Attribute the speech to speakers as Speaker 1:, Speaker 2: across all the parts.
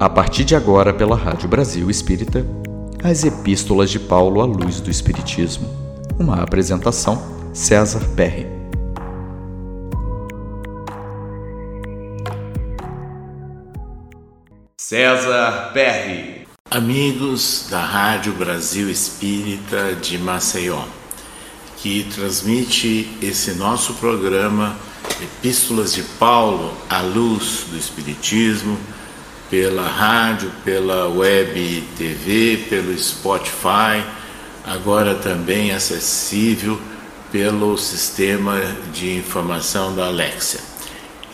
Speaker 1: A partir de agora, pela Rádio Brasil Espírita, as Epístolas de Paulo à Luz do Espiritismo. Uma apresentação, César Perry.
Speaker 2: César Perry.
Speaker 3: Amigos da Rádio Brasil Espírita de Maceió, que transmite esse nosso programa Epístolas de Paulo à Luz do Espiritismo pela rádio, pela web TV, pelo Spotify, agora também acessível pelo sistema de informação da Alexia.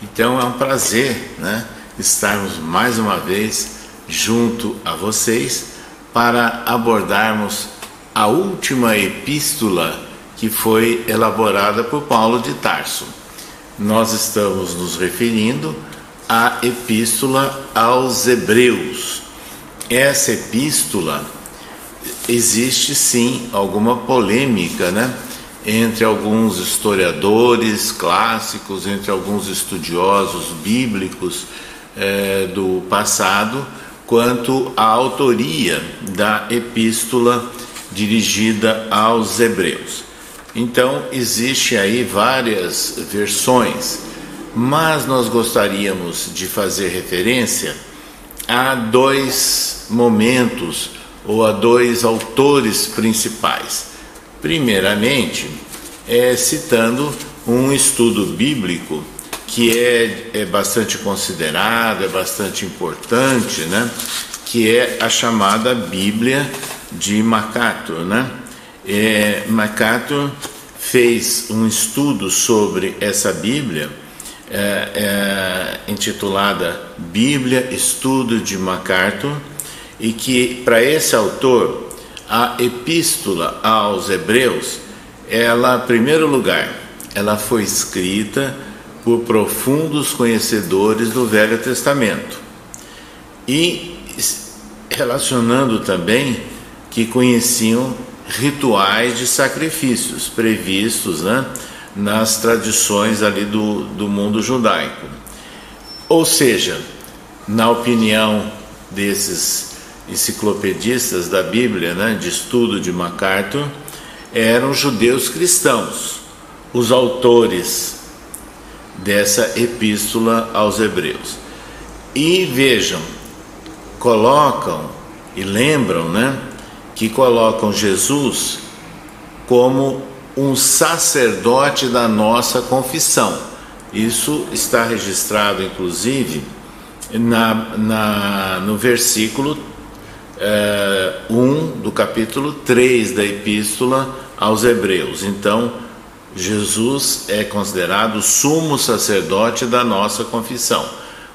Speaker 3: Então é um prazer né, estarmos mais uma vez junto a vocês para abordarmos a última epístola que foi elaborada por Paulo de Tarso. Nós estamos nos referindo a Epístola aos Hebreus. Essa epístola existe sim alguma polêmica, né? Entre alguns historiadores clássicos, entre alguns estudiosos bíblicos eh, do passado, quanto à autoria da epístola dirigida aos Hebreus. Então, existe aí várias versões mas nós gostaríamos de fazer referência a dois momentos ou a dois autores principais. Primeiramente, é, citando um estudo bíblico que é, é bastante considerado, é bastante importante, né? que é a chamada Bíblia de MacArthur. Né? É, fez um estudo sobre essa Bíblia é, é, intitulada Bíblia Estudo de MacArthur, e que para esse autor a epístola aos Hebreus, ela, em primeiro lugar, ela foi escrita por profundos conhecedores do Velho Testamento e relacionando também que conheciam rituais de sacrifícios previstos, né? Nas tradições ali do, do mundo judaico. Ou seja, na opinião desses enciclopedistas da Bíblia, né, de estudo de MacArthur, eram judeus cristãos, os autores dessa epístola aos Hebreus. E vejam, colocam e lembram, né, que colocam Jesus como um sacerdote da nossa confissão. Isso está registrado, inclusive, na, na, no versículo é, eh, 1 do capítulo 3 da Epístola aos Hebreus. Então, Jesus é considerado sumo sacerdote da nossa confissão,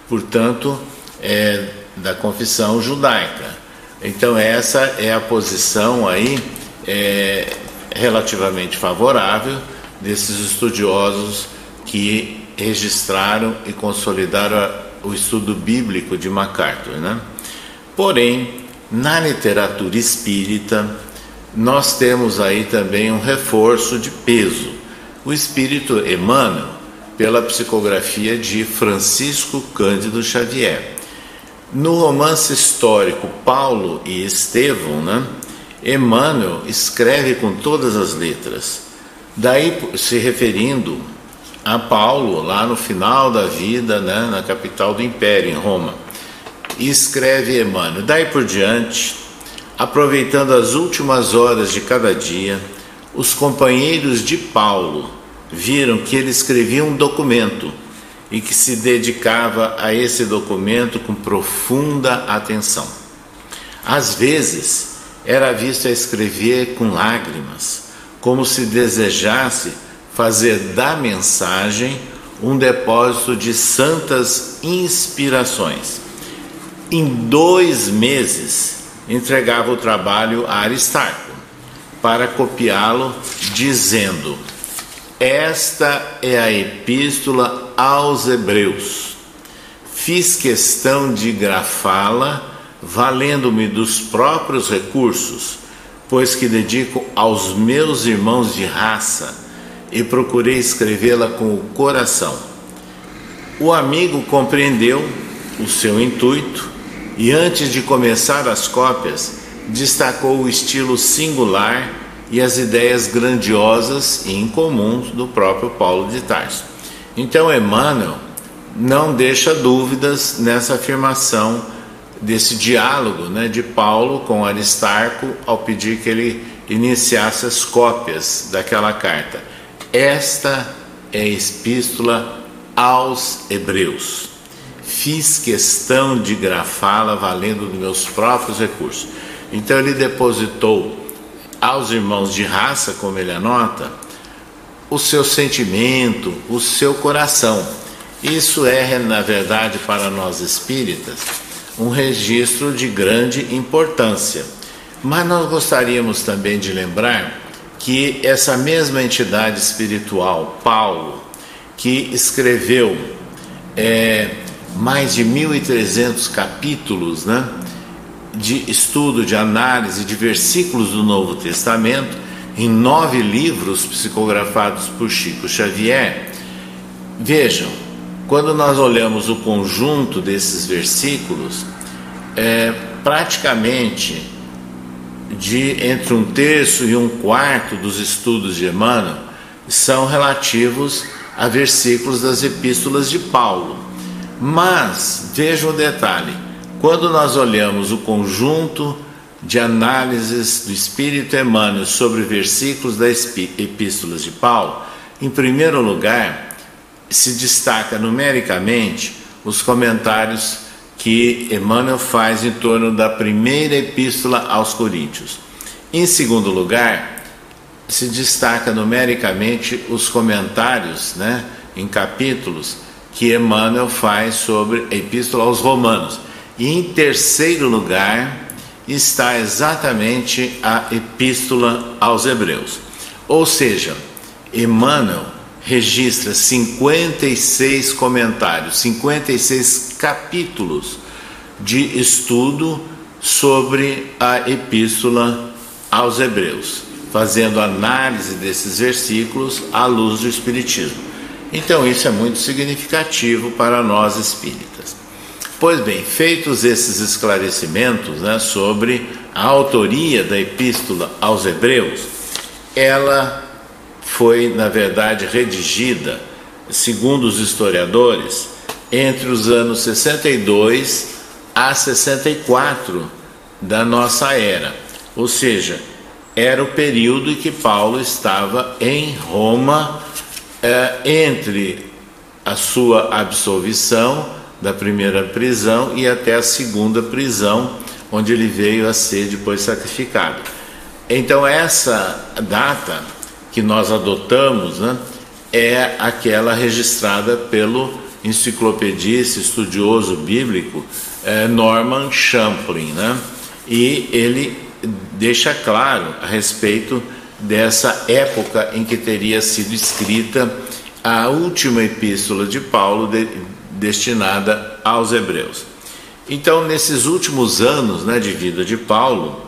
Speaker 3: portanto, é da confissão judaica. Então, essa é a posição aí é, relativamente favorável desses estudiosos que registraram e consolidaram o estudo bíblico de MacArthur. Né? Porém, na literatura espírita, nós temos aí também um reforço de peso. O espírito Emmanuel, pela psicografia de Francisco Cândido Xavier. No romance histórico Paulo e Estevão, né, Emmanuel escreve com todas as letras, daí se referindo a Paulo lá no final da vida, né, na capital do Império, em Roma. E escreve Emmanuel, daí por diante, aproveitando as últimas horas de cada dia, os companheiros de Paulo viram que ele escrevia um documento e que se dedicava a esse documento com profunda atenção. Às vezes, era visto a escrever com lágrimas, como se desejasse fazer da mensagem um depósito de santas inspirações. Em dois meses, entregava o trabalho a Aristarco para copiá-lo, dizendo: Esta é a epístola aos Hebreus. Fiz questão de grafá-la valendo-me dos próprios recursos, pois que dedico aos meus irmãos de raça e procurei escrevê-la com o coração. O amigo compreendeu o seu intuito e antes de começar as cópias, destacou o estilo singular e as ideias grandiosas e incomuns do próprio Paulo de Tarso. Então, Emmanuel não deixa dúvidas nessa afirmação desse diálogo né, de Paulo com Aristarco ao pedir que ele iniciasse as cópias daquela carta. Esta é a epístola aos Hebreus. Fiz questão de grafá-la valendo dos meus próprios recursos. Então ele depositou aos irmãos de raça, como ele anota, o seu sentimento, o seu coração. Isso é, na verdade, para nós espíritas, um registro de grande importância. Mas nós gostaríamos também de lembrar que essa mesma entidade espiritual, Paulo, que escreveu é, mais de 1.300 capítulos né, de estudo, de análise de versículos do Novo Testamento, em nove livros psicografados por Chico Xavier. Vejam, quando nós olhamos o conjunto desses versículos, é, praticamente de entre um terço e um quarto dos estudos de Emmanuel são relativos a versículos das epístolas de Paulo. Mas vejam o detalhe: quando nós olhamos o conjunto de análises do Espírito Emmanuel sobre versículos das epístolas de Paulo, em primeiro lugar, se destaca numericamente os comentários que Emmanuel faz em torno da primeira epístola aos Coríntios. Em segundo lugar, se destaca numericamente os comentários, né, em capítulos que Emmanuel faz sobre a epístola aos Romanos. E em terceiro lugar está exatamente a epístola aos Hebreus. Ou seja, Emmanuel registra 56 comentários, 56 capítulos de estudo sobre a epístola aos Hebreus, fazendo análise desses versículos à luz do Espiritismo. Então, isso é muito significativo para nós espíritas. Pois bem, feitos esses esclarecimentos né, sobre a autoria da epístola aos Hebreus, ela foi, na verdade, redigida, segundo os historiadores, entre os anos 62 a 64 da nossa era. Ou seja, era o período em que Paulo estava em Roma, eh, entre a sua absolvição da primeira prisão e até a segunda prisão, onde ele veio a ser depois sacrificado. Então, essa data que nós adotamos né, é aquela registrada pelo enciclopedista, estudioso bíblico é, Norman Champlin, né? E ele deixa claro a respeito dessa época em que teria sido escrita a última epístola de Paulo de, destinada aos hebreus. Então, nesses últimos anos né, de vida de Paulo,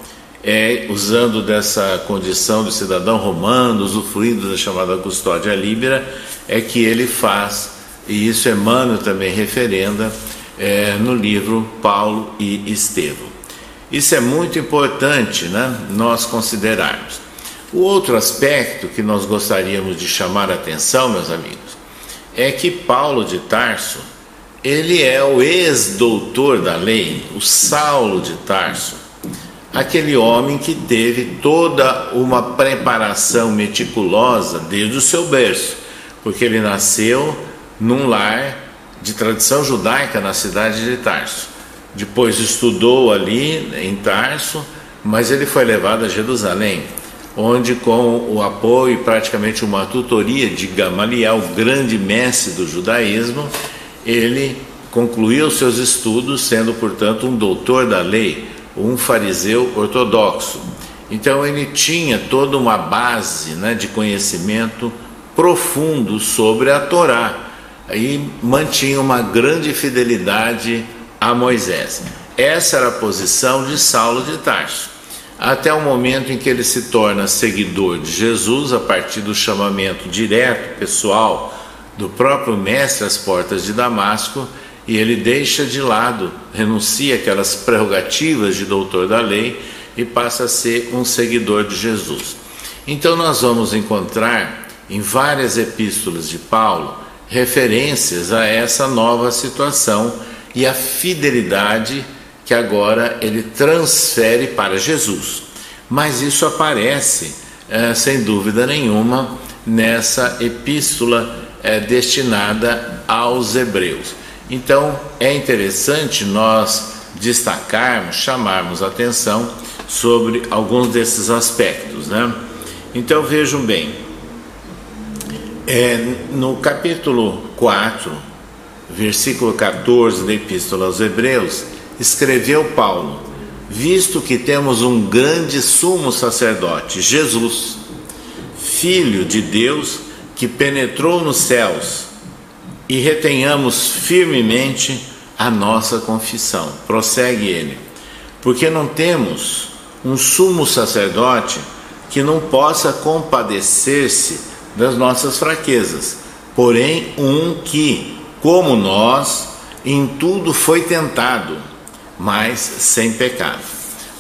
Speaker 3: é, usando dessa condição de cidadão romano, usufruindo da chamada custódia líbera, é que ele faz, e isso Emmanuel também referenda, é, no livro Paulo e Estevão. Isso é muito importante né, nós considerarmos. O outro aspecto que nós gostaríamos de chamar a atenção, meus amigos, é que Paulo de Tarso, ele é o ex-doutor da lei, o Saulo de Tarso, aquele homem que teve toda uma preparação meticulosa desde o seu berço, porque ele nasceu num lar de tradição judaica na cidade de Tarso. Depois estudou ali em Tarso, mas ele foi levado a Jerusalém, onde com o apoio e praticamente uma tutoria de Gamaliel, grande mestre do judaísmo, ele concluiu seus estudos, sendo portanto um doutor da lei, um fariseu ortodoxo. Então ele tinha toda uma base né, de conhecimento profundo sobre a Torá e mantinha uma grande fidelidade a Moisés. Essa era a posição de Saulo de Tarso. Até o momento em que ele se torna seguidor de Jesus, a partir do chamamento direto, pessoal, do próprio mestre às portas de Damasco, e ele deixa de lado, renuncia aquelas prerrogativas de doutor da lei e passa a ser um seguidor de Jesus. Então nós vamos encontrar em várias epístolas de Paulo referências a essa nova situação e a fidelidade que agora ele transfere para Jesus. Mas isso aparece, é, sem dúvida nenhuma, nessa epístola é, destinada aos Hebreus. Então é interessante nós destacarmos, chamarmos atenção sobre alguns desses aspectos. Né? Então vejam bem, é, no capítulo 4, versículo 14 da Epístola aos Hebreus, escreveu Paulo: Visto que temos um grande sumo sacerdote, Jesus, Filho de Deus, que penetrou nos céus, e retenhamos firmemente a nossa confissão. Prossegue ele, porque não temos um sumo sacerdote que não possa compadecer-se das nossas fraquezas, porém um que, como nós, em tudo foi tentado, mas sem pecado.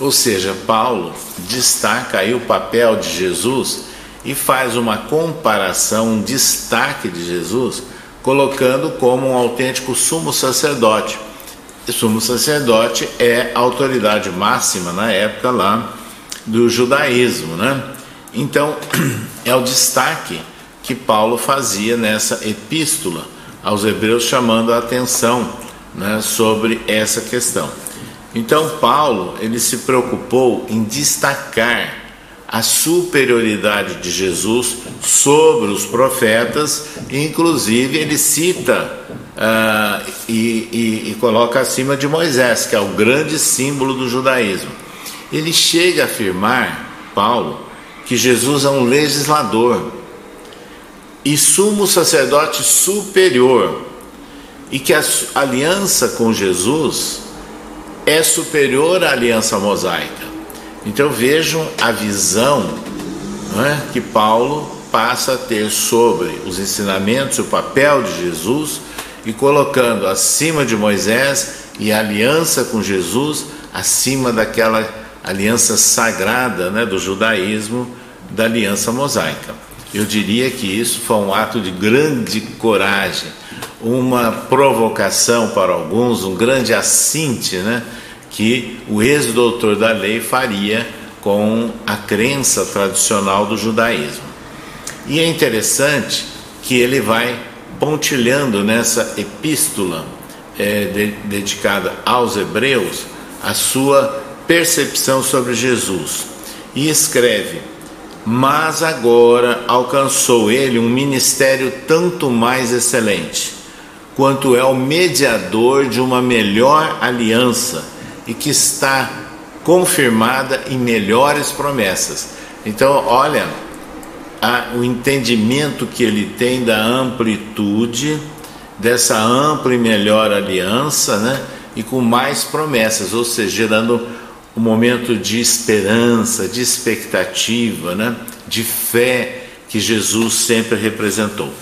Speaker 3: Ou seja, Paulo destaca aí o papel de Jesus e faz uma comparação, um destaque de Jesus, colocando como um autêntico sumo sacerdote. Sumo sacerdote é a autoridade máxima na época lá do judaísmo, né? Então, é o destaque que Paulo fazia nessa epístola aos Hebreus, chamando a atenção né, sobre essa questão. Então, Paulo ele se preocupou em destacar a superioridade de Jesus sobre os profetas, inclusive ele cita uh, e, e, e coloca acima de Moisés, que é o grande símbolo do judaísmo. Ele chega a afirmar, Paulo, que Jesus é um legislador e sumo sacerdote superior, e que a aliança com Jesus é superior à aliança mosaica. Então vejam a visão é, que Paulo passa a ter sobre os ensinamentos, o papel de Jesus e colocando acima de Moisés e a aliança com Jesus acima daquela aliança sagrada né, do judaísmo, da aliança mosaica. Eu diria que isso foi um ato de grande coragem, uma provocação para alguns, um grande assinte, né? Que o ex-doutor da lei faria com a crença tradicional do judaísmo. E é interessante que ele vai pontilhando nessa epístola é, de, dedicada aos hebreus a sua percepção sobre Jesus e escreve: Mas agora alcançou ele um ministério tanto mais excelente, quanto é o mediador de uma melhor aliança e que está confirmada em melhores promessas. Então, olha a, o entendimento que ele tem da amplitude dessa ampla e melhor aliança, né? E com mais promessas, ou seja, gerando um momento de esperança, de expectativa, né? De fé que Jesus sempre representou.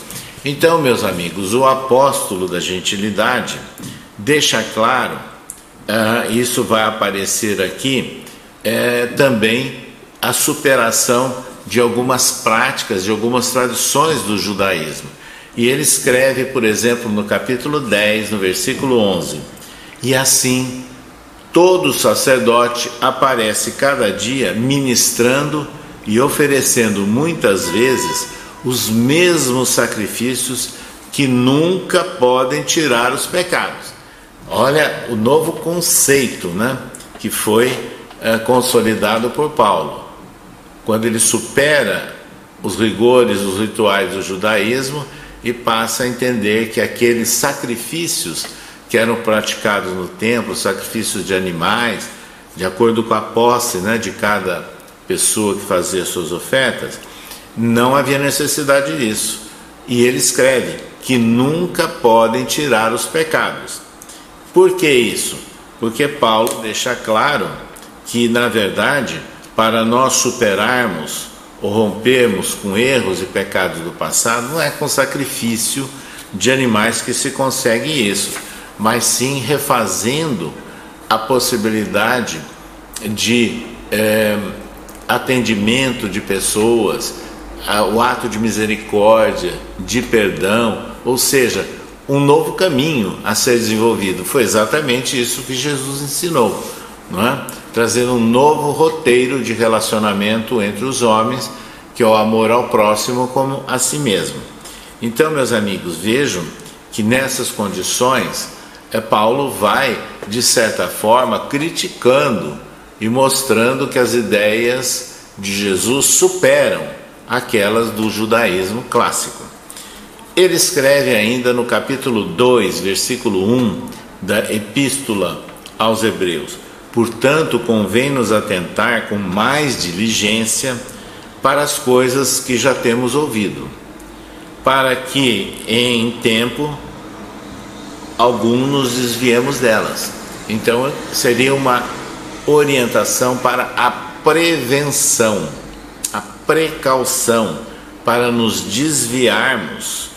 Speaker 3: Então, meus amigos, o apóstolo da gentilidade deixa claro isso vai aparecer aqui, é, também a superação de algumas práticas, de algumas tradições do judaísmo. E ele escreve, por exemplo, no capítulo 10, no versículo 11: E assim, todo sacerdote aparece cada dia ministrando e oferecendo muitas vezes os mesmos sacrifícios que nunca podem tirar os pecados. Olha o novo conceito né, que foi é, consolidado por Paulo. Quando ele supera os rigores, os rituais do judaísmo e passa a entender que aqueles sacrifícios que eram praticados no templo, sacrifícios de animais, de acordo com a posse né, de cada pessoa que fazia suas ofertas, não havia necessidade disso. E ele escreve que nunca podem tirar os pecados. Por que isso? Porque Paulo deixa claro que, na verdade, para nós superarmos ou rompermos com erros e pecados do passado, não é com sacrifício de animais que se consegue isso, mas sim refazendo a possibilidade de é, atendimento de pessoas, o ato de misericórdia, de perdão, ou seja, um novo caminho a ser desenvolvido. Foi exatamente isso que Jesus ensinou, não é? Trazendo um novo roteiro de relacionamento entre os homens, que é o amor ao próximo como a si mesmo. Então, meus amigos, vejam que nessas condições, é, Paulo vai, de certa forma, criticando e mostrando que as ideias de Jesus superam aquelas do judaísmo clássico. Ele escreve ainda no capítulo 2, versículo 1 da Epístola aos Hebreus: Portanto, convém-nos atentar com mais diligência para as coisas que já temos ouvido, para que em tempo algum nos desviemos delas. Então, seria uma orientação para a prevenção, a precaução, para nos desviarmos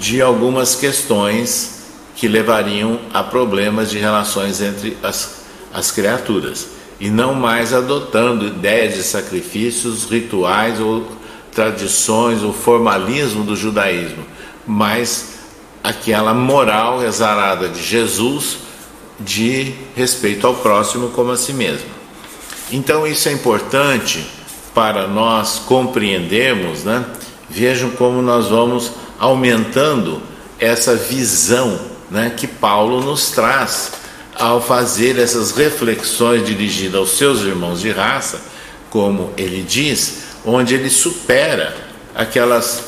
Speaker 3: de algumas questões que levariam a problemas de relações entre as, as criaturas e não mais adotando ideias de sacrifícios, rituais ou tradições, o formalismo do judaísmo, mas aquela moral exarada de Jesus de respeito ao próximo como a si mesmo. Então isso é importante para nós compreendermos, né? Vejam como nós vamos aumentando essa visão né, que Paulo nos traz ao fazer essas reflexões dirigidas aos seus irmãos de raça, como ele diz, onde ele supera aquelas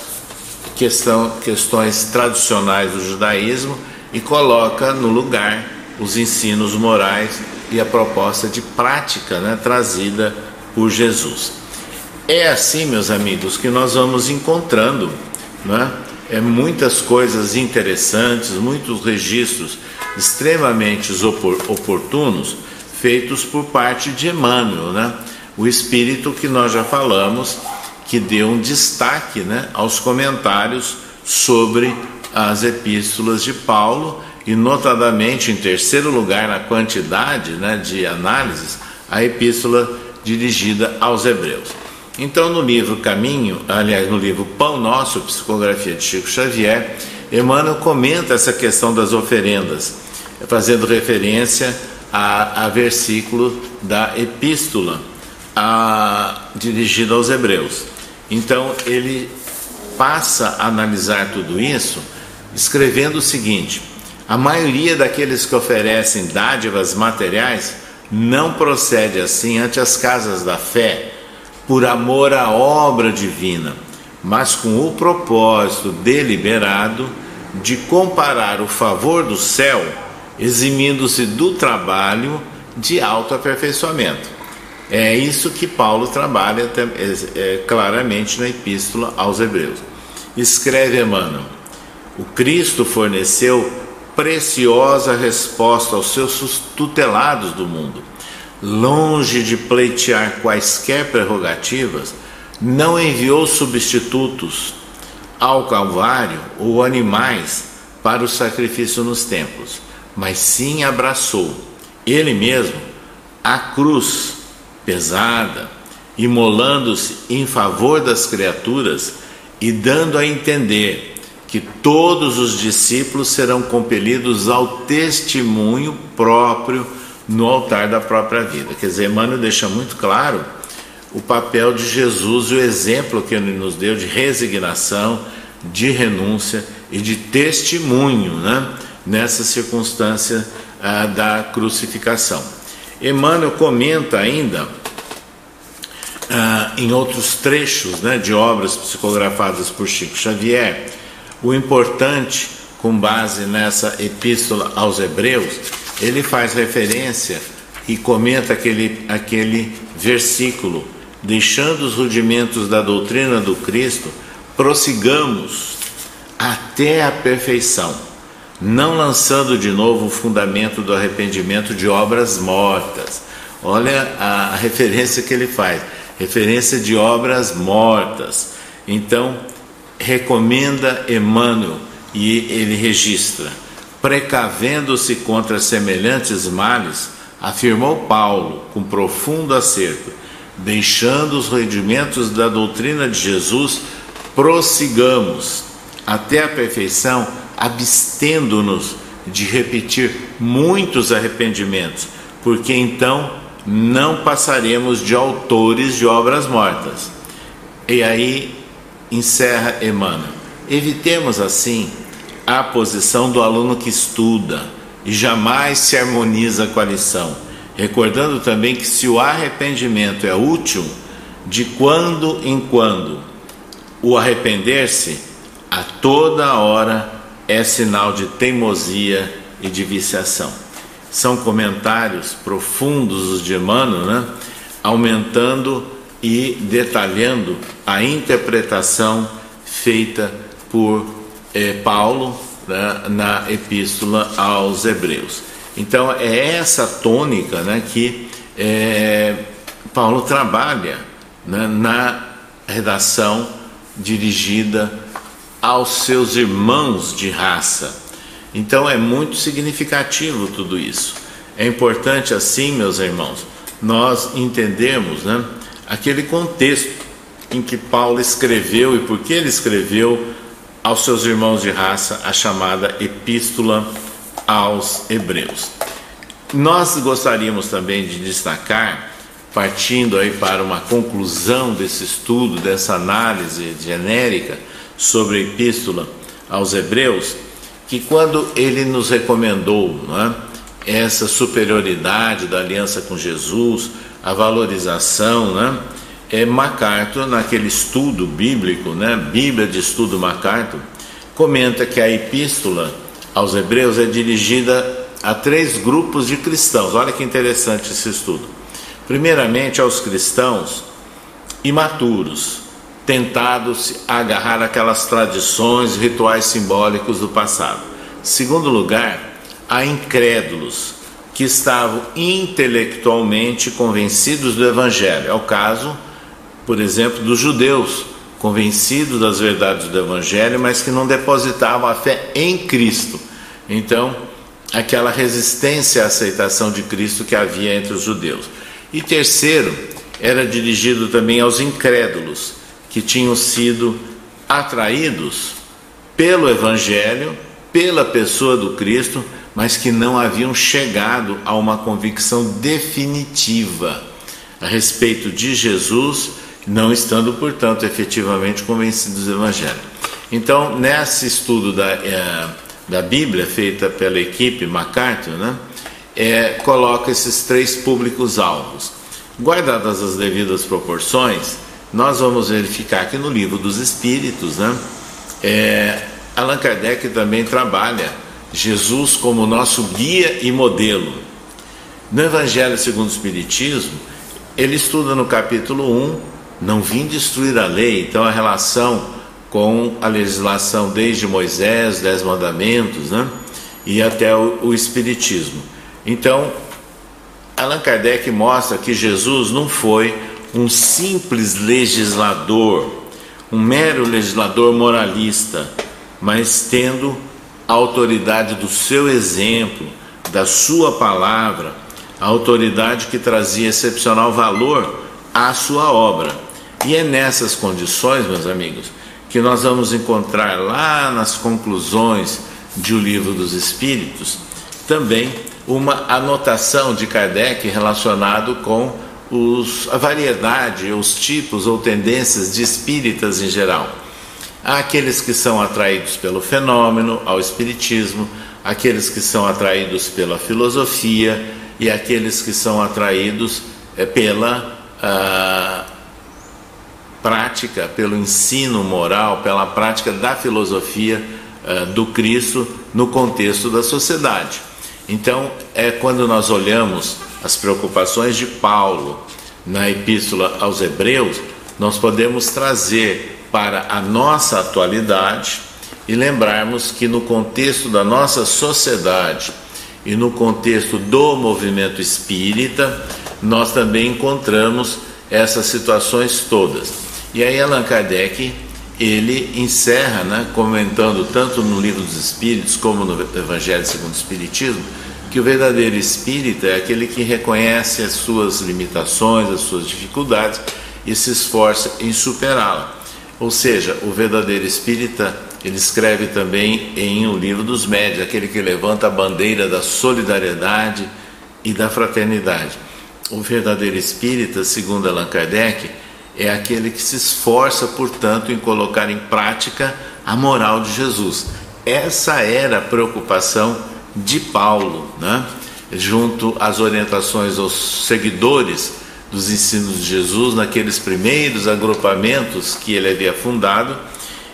Speaker 3: questão, questões tradicionais do judaísmo e coloca no lugar os ensinos morais e a proposta de prática né, trazida por Jesus. É assim, meus amigos, que nós vamos encontrando né, é, muitas coisas interessantes, muitos registros extremamente oportunos feitos por parte de Emmanuel, né? o espírito que nós já falamos, que deu um destaque né, aos comentários sobre as epístolas de Paulo e, notadamente, em terceiro lugar na quantidade né, de análises, a epístola dirigida aos Hebreus. Então, no livro Caminho, aliás, no livro Pão Nosso, Psicografia de Chico Xavier, Emmanuel comenta essa questão das oferendas, fazendo referência a, a versículo da epístola a, dirigida aos Hebreus. Então, ele passa a analisar tudo isso, escrevendo o seguinte: a maioria daqueles que oferecem dádivas materiais não procede assim ante as casas da fé por amor à obra divina, mas com o propósito deliberado de comparar o favor do céu, eximindo-se do trabalho de autoaperfeiçoamento. É isso que Paulo trabalha é, é, claramente na Epístola aos Hebreus. Escreve Emmanuel: O Cristo forneceu preciosa resposta aos seus tutelados do mundo longe de pleitear quaisquer prerrogativas, não enviou substitutos ao Calvário ou animais para o sacrifício nos templos, mas sim abraçou ele mesmo a cruz pesada, imolando-se em favor das criaturas e dando a entender que todos os discípulos serão compelidos ao testemunho próprio no altar da própria vida. Quer dizer, Emmanuel deixa muito claro o papel de Jesus e o exemplo que ele nos deu de resignação, de renúncia e de testemunho né, nessa circunstância ah, da crucificação. Emmanuel comenta ainda ah, em outros trechos né, de obras psicografadas por Chico Xavier o importante, com base nessa epístola aos Hebreus, ele faz referência e comenta aquele, aquele versículo: deixando os rudimentos da doutrina do Cristo, prossigamos até a perfeição, não lançando de novo o fundamento do arrependimento de obras mortas. Olha a, referência que ele faz, referência de obras mortas. Então, recomenda Emmanuel e ele registra precavendo-se contra semelhantes males, afirmou Paulo com profundo acerto, deixando os rudimentos da doutrina de Jesus, prossigamos até a perfeição, abstendo-nos de repetir muitos arrependimentos, porque então não passaremos de autores de obras mortas. E aí encerra Emmanuel. Evitemos assim a posição do aluno que estuda e jamais se harmoniza com a lição, recordando também que se o arrependimento é útil, de quando em quando o arrepender-se a toda hora é sinal de teimosia e de viciação. São comentários profundos os de Emmanuel, né? aumentando e detalhando a interpretação feita por eh, Paulo né, na epístola aos Hebreus. Então é essa tônica né, que eh, Paulo trabalha né, na redação dirigida aos seus irmãos de raça. Então é muito significativo tudo isso. É importante assim, meus irmãos, nós entendermos né, aquele contexto em que Paulo escreveu e por que ele escreveu aos seus irmãos de raça a chamada Epístola aos Hebreus. Nós gostaríamos também de destacar, partindo aí para uma conclusão desse estudo, dessa análise genérica, sobre a epístola aos Hebreus, que quando ele nos recomendou é, essa superioridade da aliança com Jesus, a valorização, né, é MacArthur, naquele estudo bíblico, né, Bíblia de Estudo MacArthur, comenta que a epístola aos Hebreus é dirigida a três grupos de cristãos. Olha que interessante esse estudo. Primeiramente, aos cristãos imaturos, tentados a agarrar aquelas tradições, rituais simbólicos do passado. Segundo lugar, a incrédulos que estavam intelectualmente convencidos do Evangelho. É o caso, por exemplo, dos judeus, convencidos das verdades do Evangelho, mas que não depositavam a fé em Cristo. Então, aquela resistência à aceitação de Cristo que havia entre os judeus. E terceiro, era dirigido também aos incrédulos que tinham sido atraídos pelo Evangelho, pela pessoa do Cristo, mas que não haviam chegado a uma convicção definitiva a respeito de Jesus, não estando, portanto, efetivamente convencidos do Evangelho. Então, nesse estudo da, é, da Bíblia, feita pela equipe MacArthur, né, é, coloca esses três públicos-alvos. Guardadas as devidas proporções, nós vamos verificar que no livro dos Espíritos, né, é, Allan Kardec também trabalha Jesus como nosso guia e modelo. No Evangelho segundo o Espiritismo, ele estuda no capítulo 1, não vim destruir a lei, então a relação com a legislação desde Moisés, Dez Mandamentos, né, e até o, o Espiritismo. Então, Allan Kardec mostra que Jesus não foi um simples legislador, um mero legislador moralista, mas tendo a autoridade do seu exemplo, da sua palavra, a autoridade que trazia excepcional valor à sua obra. E é nessas condições, meus amigos, que nós vamos encontrar lá nas conclusões de O Livro dos Espíritos também uma anotação de Kardec relacionado com os, a variedade, os tipos ou tendências de espíritas em geral. Há aqueles que são atraídos pelo fenômeno, ao espiritismo, aqueles que são atraídos pela filosofia e aqueles que são atraídos é, pela ah, prática, pelo ensino moral, pela prática da filosofia ah, do Cristo no contexto da sociedade. Então, é quando nós olhamos as preocupações de Paulo na Epístola aos Hebreus, nós podemos trazer para a nossa atualidade e lembrarmos que no contexto da nossa sociedade e no contexto do movimento espírita, nós também encontramos essas situações todas. E aí Allan Kardec, ele encerra, né, comentando tanto no Livro dos Espíritos como no Evangelho segundo o Espiritismo, que o verdadeiro espírita é aquele que reconhece as suas limitações, as suas dificuldades e se esforça em superá-la. Ou seja, o verdadeiro espírita, ele escreve também em O Livro dos Médios, aquele que levanta a bandeira da solidariedade e da fraternidade. O verdadeiro espírita, segundo Allan Kardec, é aquele que se esforça, portanto, em colocar em prática a moral de Jesus. Essa era a preocupação de Paulo, né? junto às orientações aos seguidores dos ensinos de Jesus, naqueles primeiros agrupamentos que ele havia fundado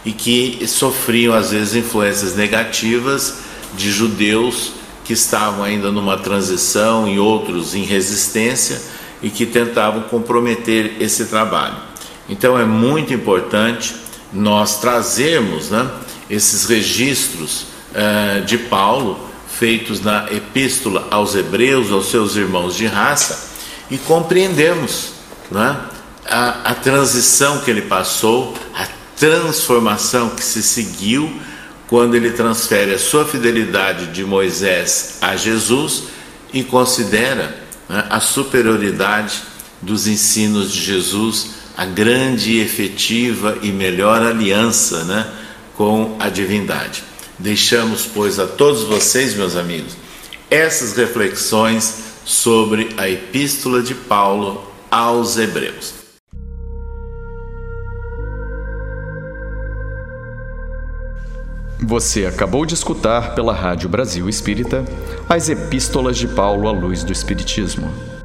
Speaker 3: e que sofriam às vezes influências negativas de judeus que estavam ainda numa transição e outros em resistência e que tentavam comprometer esse trabalho. Então é muito importante nós trazermos né, esses registros uh, de Paulo feitos na epístola aos Hebreus, aos seus irmãos de raça, e compreendermos né, a, a transição que ele passou, a transformação que se seguiu quando ele transfere a sua fidelidade de Moisés a Jesus e considera né, a superioridade dos ensinos de Jesus, a grande, efetiva e melhor aliança né, com a divindade. Deixamos, pois, a todos vocês, meus amigos, essas reflexões sobre a Epístola de Paulo aos Hebreus.
Speaker 1: Você acabou de escutar pela Rádio Brasil Espírita as Epístolas de Paulo à Luz do Espiritismo.